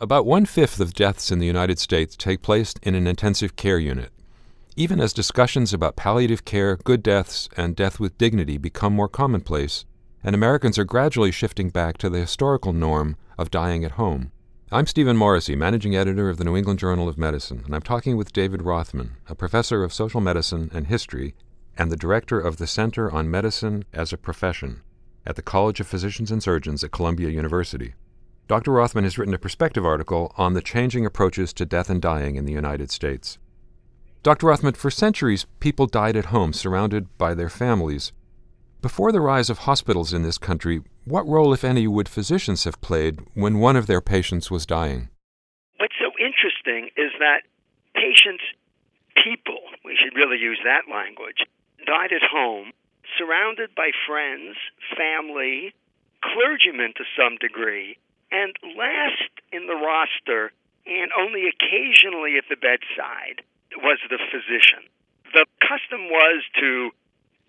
About one fifth of deaths in the United States take place in an intensive care unit. Even as discussions about palliative care, good deaths, and death with dignity become more commonplace, and Americans are gradually shifting back to the historical norm of dying at home. I'm Stephen Morrissey, managing editor of the New England Journal of Medicine, and I'm talking with David Rothman, a professor of social medicine and history and the director of the Center on Medicine as a Profession at the College of Physicians and Surgeons at Columbia University. Dr. Rothman has written a perspective article on the changing approaches to death and dying in the United States. Dr. Rothman, for centuries, people died at home, surrounded by their families. Before the rise of hospitals in this country, what role, if any, would physicians have played when one of their patients was dying? What's so interesting is that patients, people, we should really use that language, died at home, surrounded by friends, family, clergymen to some degree, and last in the roster, and only occasionally at the bedside, was the physician. The custom was to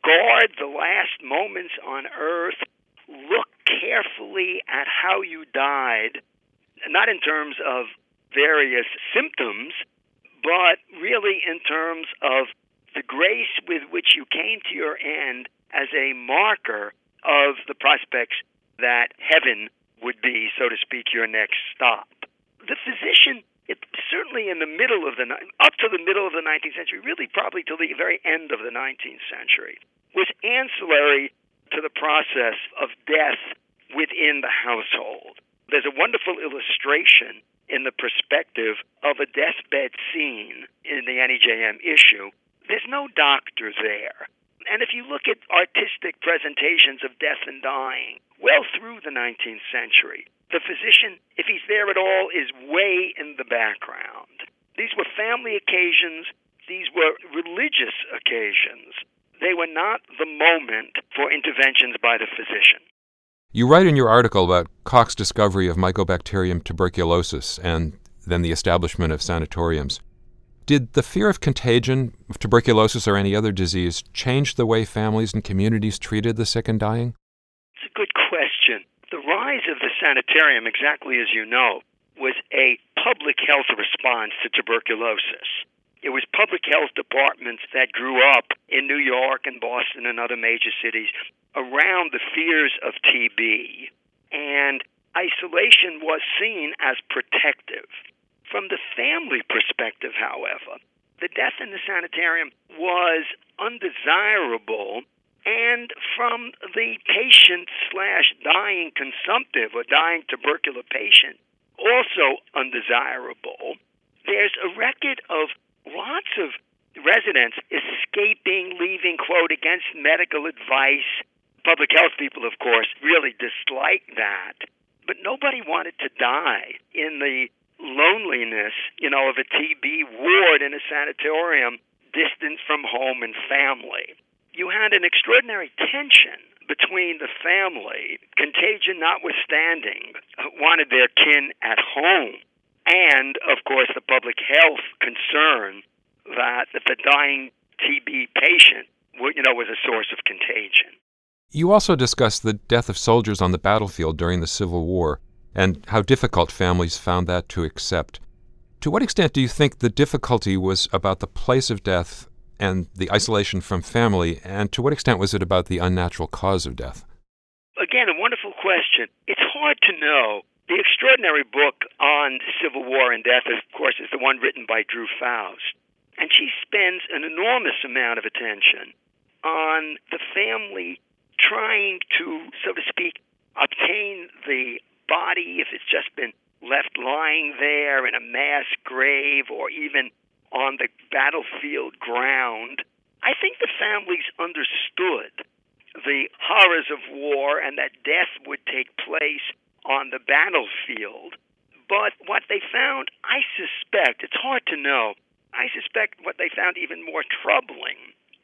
guard the last moments on earth, look carefully at how you died, not in terms of various symptoms, but really in terms of the grace with which you came to your end as a marker of the prospects that heaven would be, so to speak, your next stop. The physician, it, certainly in the middle of the up to the middle of the 19th century, really probably till the very end of the 19th century, was ancillary to the process of death within the household. There's a wonderful illustration in the perspective of a deathbed scene in the NEJM issue. There's no doctor there. And if you look at artistic presentations of death and dying, well through the 19th century, the physician, if he's there at all, is way in the background. These were family occasions, these were religious occasions. They were not the moment for interventions by the physician. You write in your article about Koch's discovery of Mycobacterium tuberculosis and then the establishment of sanatoriums. Did the fear of contagion, of tuberculosis or any other disease, change the way families and communities treated the sick and dying? Question. The rise of the sanitarium, exactly as you know, was a public health response to tuberculosis. It was public health departments that grew up in New York and Boston and other major cities around the fears of TB. And isolation was seen as protective. From the family perspective, however, the death in the sanitarium was undesirable and from the patient slash dying consumptive or dying tubercular patient, also undesirable. There's a record of lots of residents escaping, leaving, quote, against medical advice. Public health people, of course, really dislike that. But nobody wanted to die in the loneliness, you know, of a TB ward in a sanatorium, distant from home and family. You had an extraordinary tension between the family, contagion notwithstanding, wanted their kin at home, and, of course, the public health concern that the dying TB patient, you know, was a source of contagion. You also discussed the death of soldiers on the battlefield during the Civil War and how difficult families found that to accept. To what extent do you think the difficulty was about the place of death and the isolation from family, and to what extent was it about the unnatural cause of death? Again, a wonderful question. It's hard to know. The extraordinary book on Civil War and death, of course, is the one written by Drew Faust. And she spends an enormous amount of attention on the family trying to, so to speak, obtain the body, if it's just been left lying there in a mass grave or even on the battlefield ground, I think the families understood the horrors of war and that death would take place on the battlefield. But what they found, I suspect, it's hard to know, I suspect what they found even more troubling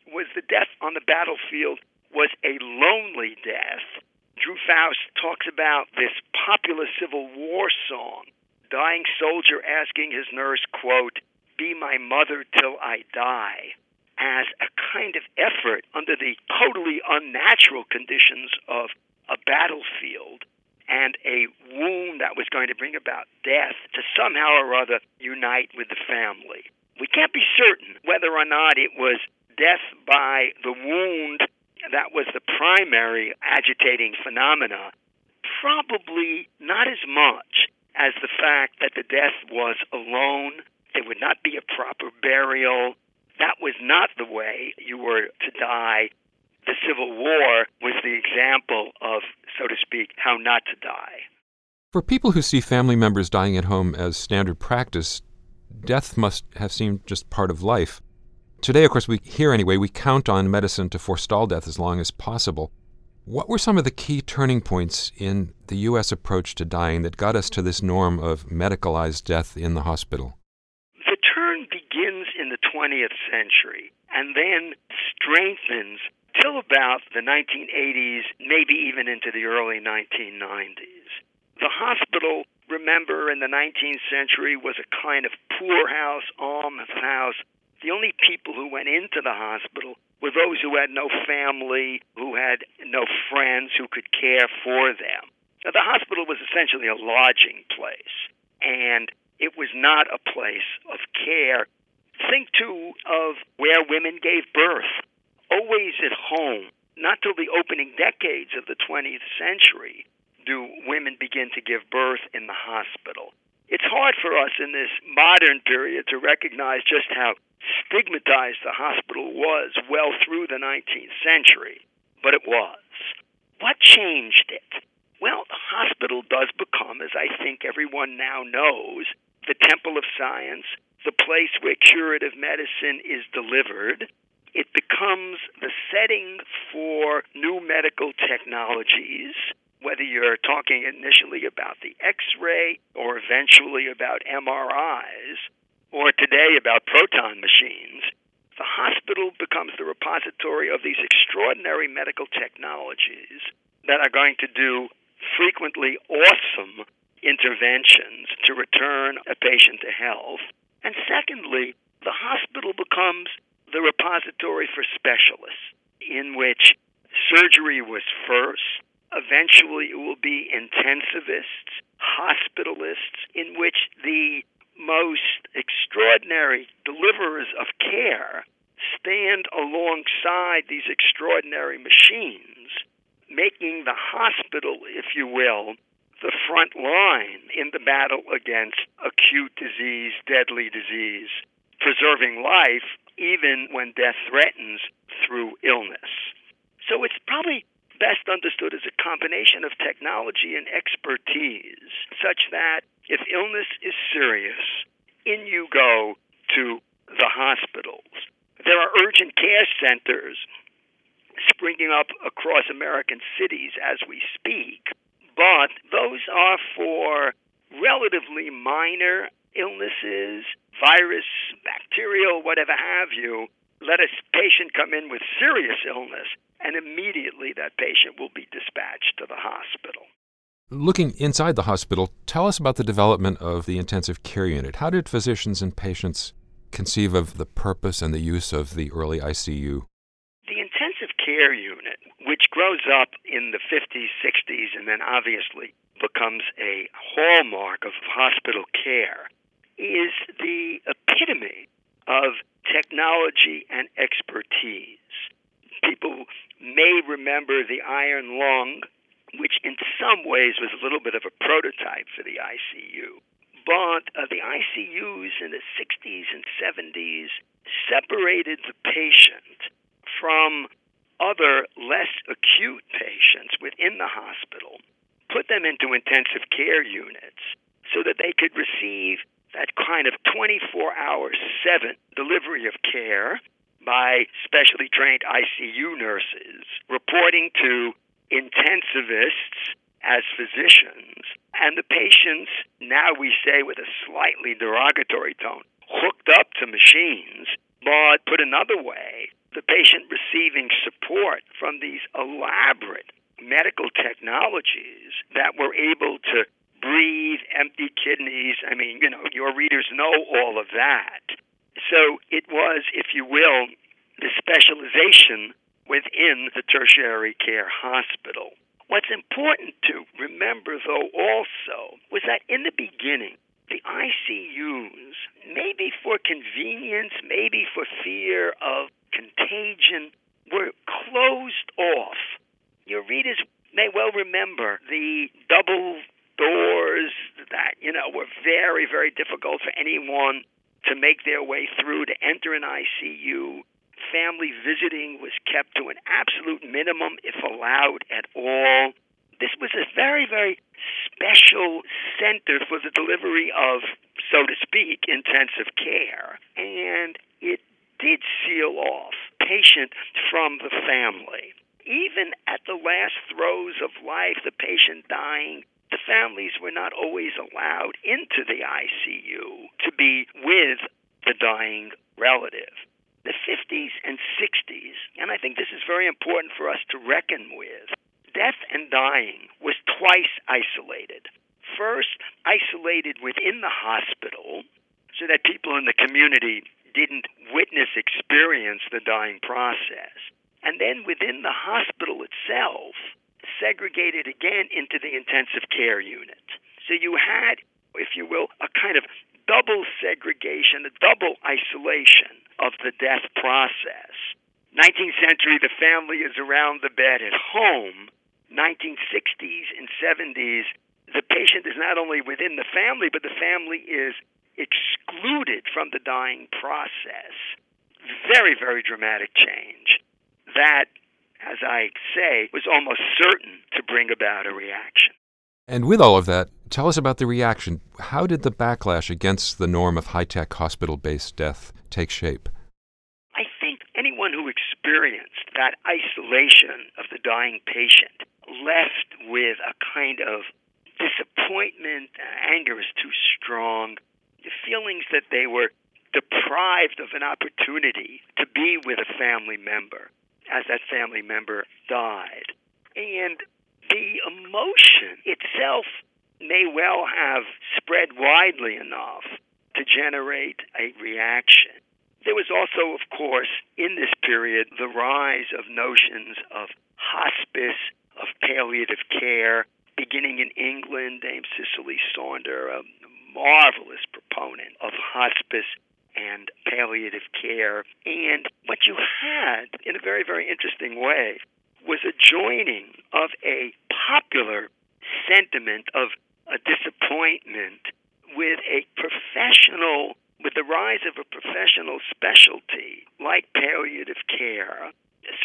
was the death on the battlefield was a lonely death Drew Faust talks about this popular Civil War song, dying soldier asking his nurse, quote, be my mother till I die, as a kind of effort under the totally unnatural conditions of a battlefield. and a wound that was going to bring about death to somehow or other unite with the family. We can't be certain whether or not it was death by the wound that was the primary agitating phenomena. Probably not as much as the fact that the death was alone. There would not be a proper burial. That was not the way you were to die. The Civil War was the example of, so to speak, how not to die. For people who see family members dying at home as standard practice, death must have seemed just part of life. Today, of course, we here anyway, we count on medicine to forestall death as long as possible. What were some of the key turning points in the U.S. approach to dying that got us to this norm of medicalized death in the hospital? The turn begins in the 20th century and then strengthens till about the 1980s, maybe even into the early 1990s. The hospital, remember, in the 19th century was a kind of poorhouse, almshouse. The only people who went into the hospital were those who had no family, who had no friends who could care for them. Now, the hospital was essentially a lodging place, and it was not a place of care. Think, too, of where women gave birth always at home. Not till the opening decades of the 20th century do women begin to give birth in the hospital. It's hard for us in this modern period to recognize just how stigmatized the hospital was well through the 19th century, but it was. What changed it? Well, the hospital does become, as I think everyone now knows, the temple of science, the place where curative medicine is delivered, it becomes the setting for new medical technologies, whether you're talking initially about the X ray or eventually about MRIs, or today about proton machines. The hospital becomes the repository of these extraordinary medical technologies that are going to do frequently awesome interventions to return a patient to health. And secondly, the hospital becomes the repository for specialists, in which surgery was first. Eventually, it will be intensivists, hospitalists, in which the most extraordinary deliverers of care stand alongside these extraordinary machines, making the hospital, if you will, the front line in the battle against acute disease, deadly disease, preserving life even when death threatens through illness. So it's probably best understood as a combination of technology and expertise, such that if illness is serious, in you go to the hospitals. There are urgent care centers springing up across American cities as we speak, but those are for relatively minor illnesses, virus, bacterial, whatever have you, let a patient come in with serious illness, and immediately that patient will be dispatched to the hospital. Looking inside the hospital, tell us about the development of the intensive care unit. How did physicians and patients conceive of the purpose and the use of the early ICU? Care unit, which grows up in the 50s, 60s, and then obviously becomes a hallmark of hospital care, is the epitome of technology and expertise. People may remember the iron lung, which in some ways was a little bit of a prototype for the ICU. But uh, the ICUs in the 60s and 70s separated the patient from other less acute within the hospital, put them into intensive care units so that they could receive that kind of 24 hour 7 delivery of care by specially trained ICU nurses, reporting to intensivists as physicians, and the patients, now we say with a slightly derogatory tone, hooked up to machines, but put another way, the patient receiving support from these elaborate medical technologies that were able to breathe, empty kidneys. I mean, you know, your readers know all of that. So it was, if you will, the specialization within the tertiary care hospital. What's important to remember though, also, was that in the beginning, the ICUs, maybe for convenience, maybe for fear of contagion, were closed off. Your readers may well remember the double doors that, you know, were very, very difficult for anyone to make their way through to enter an ICU. Family visiting was kept to an absolute minimum, if allowed at all. This was a very, very special center for the delivery of, so to speak, intensive care. And it did seal off patient from the family. Even at the last throes of life, the patient dying, the families were not always allowed into the ICU to be with the dying relative. The 50s and 60s, and I think this is very important for us to reckon with, death and dying was twice isolated. First, isolated within the hospital so that people in the community didn't witness, experience the dying process. And then within the hospital itself, segregated again into the intensive care unit. So you had, if you will, a kind of double segregation, a double isolation of the death process. 19th century, the family is around the bed at home. 1960s and 70s, the patient is not only within the family, but the family is excluded from the dying process. Very, very dramatic change. That as I say, was almost certain to bring about a reaction. And with all of that, tell us about the reaction. How did the backlash against the norm of high tech hospital based death take shape? I think anyone who experienced that isolation of the dying patient left with a kind of disappointment, anger is too strong, the feelings that they were deprived of an opportunity to be with a family member as that family member died. And the emotion itself may well have spread widely enough to generate a reaction. There was also, of course, in this period, the rise of notions of hospice, of palliative care, beginning in England. Dame Cicely Saunders, a marvelous proponent of hospice and palliative care. And what you had, in a very, very interesting way, was a joining of a popular sentiment of a disappointment with a professional, with the rise of a professional specialty like palliative care,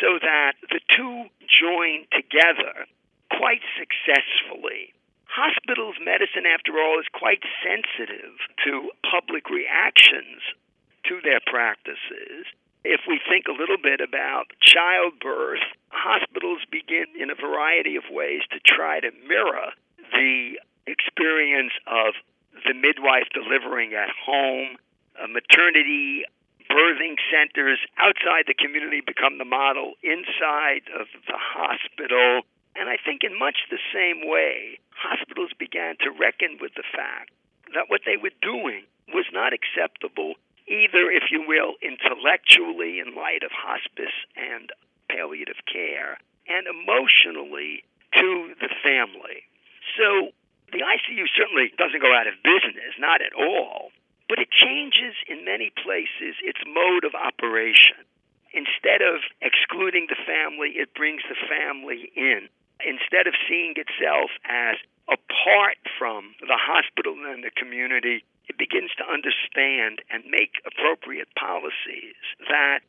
so that the two joined together quite successfully hospitals medicine, after all, is quite sensitive to public reactions their practices. If we think a little bit about childbirth, hospitals begin in a variety of ways to try to mirror the experience of the midwife delivering at home, uh, maternity birthing centers outside the community become the model inside of the hospital. And I think, in much the same way, hospitals began to reckon with the fact that what they were doing was not acceptable, either, if you will, intellectually in light of hospice and palliative care, and emotionally to the family. So the ICU certainly doesn't go out of business, not at all, but it changes in many places its mode of operation. Instead of excluding the family, it brings the family in instead of seeing itself as apart from the hospital and the community, understand and make appropriate policies that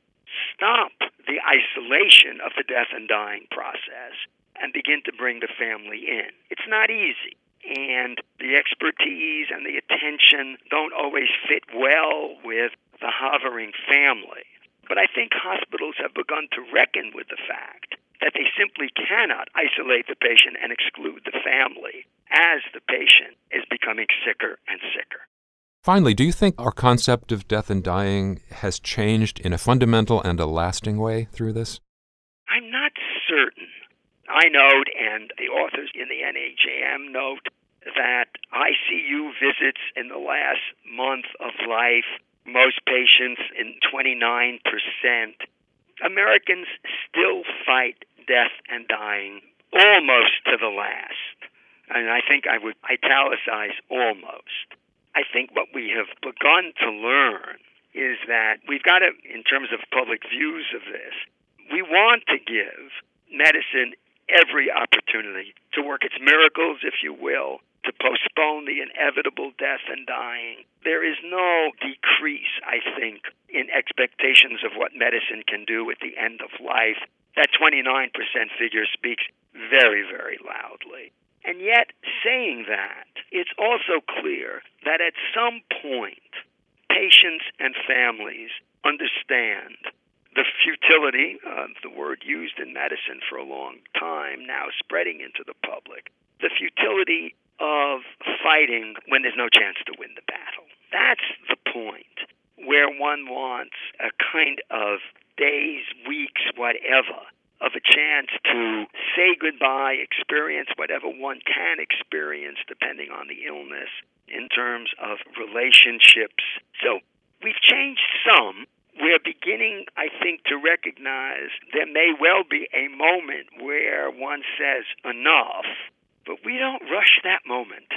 stop the isolation of the death and dying process and begin to bring the family in. It's not easy. And the expertise and the attention don't always fit well with the hovering family. But I think hospitals have begun to reckon with the fact that they simply cannot isolate the patient and exclude the family as the patient is becoming sicker and sicker. Finally, do you think our concept of death and dying has changed in a fundamental and a lasting way through this? I'm not certain. I note, and the authors in the NEJM note, that ICU visits in the last month of life, most patients in 29%, Americans still fight death and dying almost to the last. And I think I would italicize almost. I think what we have begun to learn is that we've got to, in terms of public views of this, we want to give medicine every opportunity to work its miracles, if you will, to postpone the inevitable death and dying. There is no decrease, I think, in expectations of what medicine can do at the end of life. That 29% figure speaks very, very loudly. And yet, saying that, it's also clear that at some point, patients and families understand the futility of the word used in medicine for a long time, now spreading into the public, the futility of fighting when there's no chance to win the battle. That's the point where one wants a kind of days, weeks, whatever, of a chance to say goodbye, experience whatever one can experience depending on the illness in terms of relationships. So we've changed some. We're beginning, I think, to recognize there may well be a moment where one says enough but we don't rush that moment.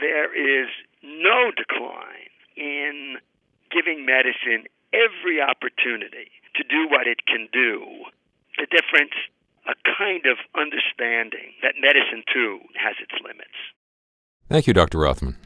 There is no decline in giving medicine every opportunity to do what it can do. The difference, a kind of understanding that medicine too has its limits. Thank you, Dr. Rothman.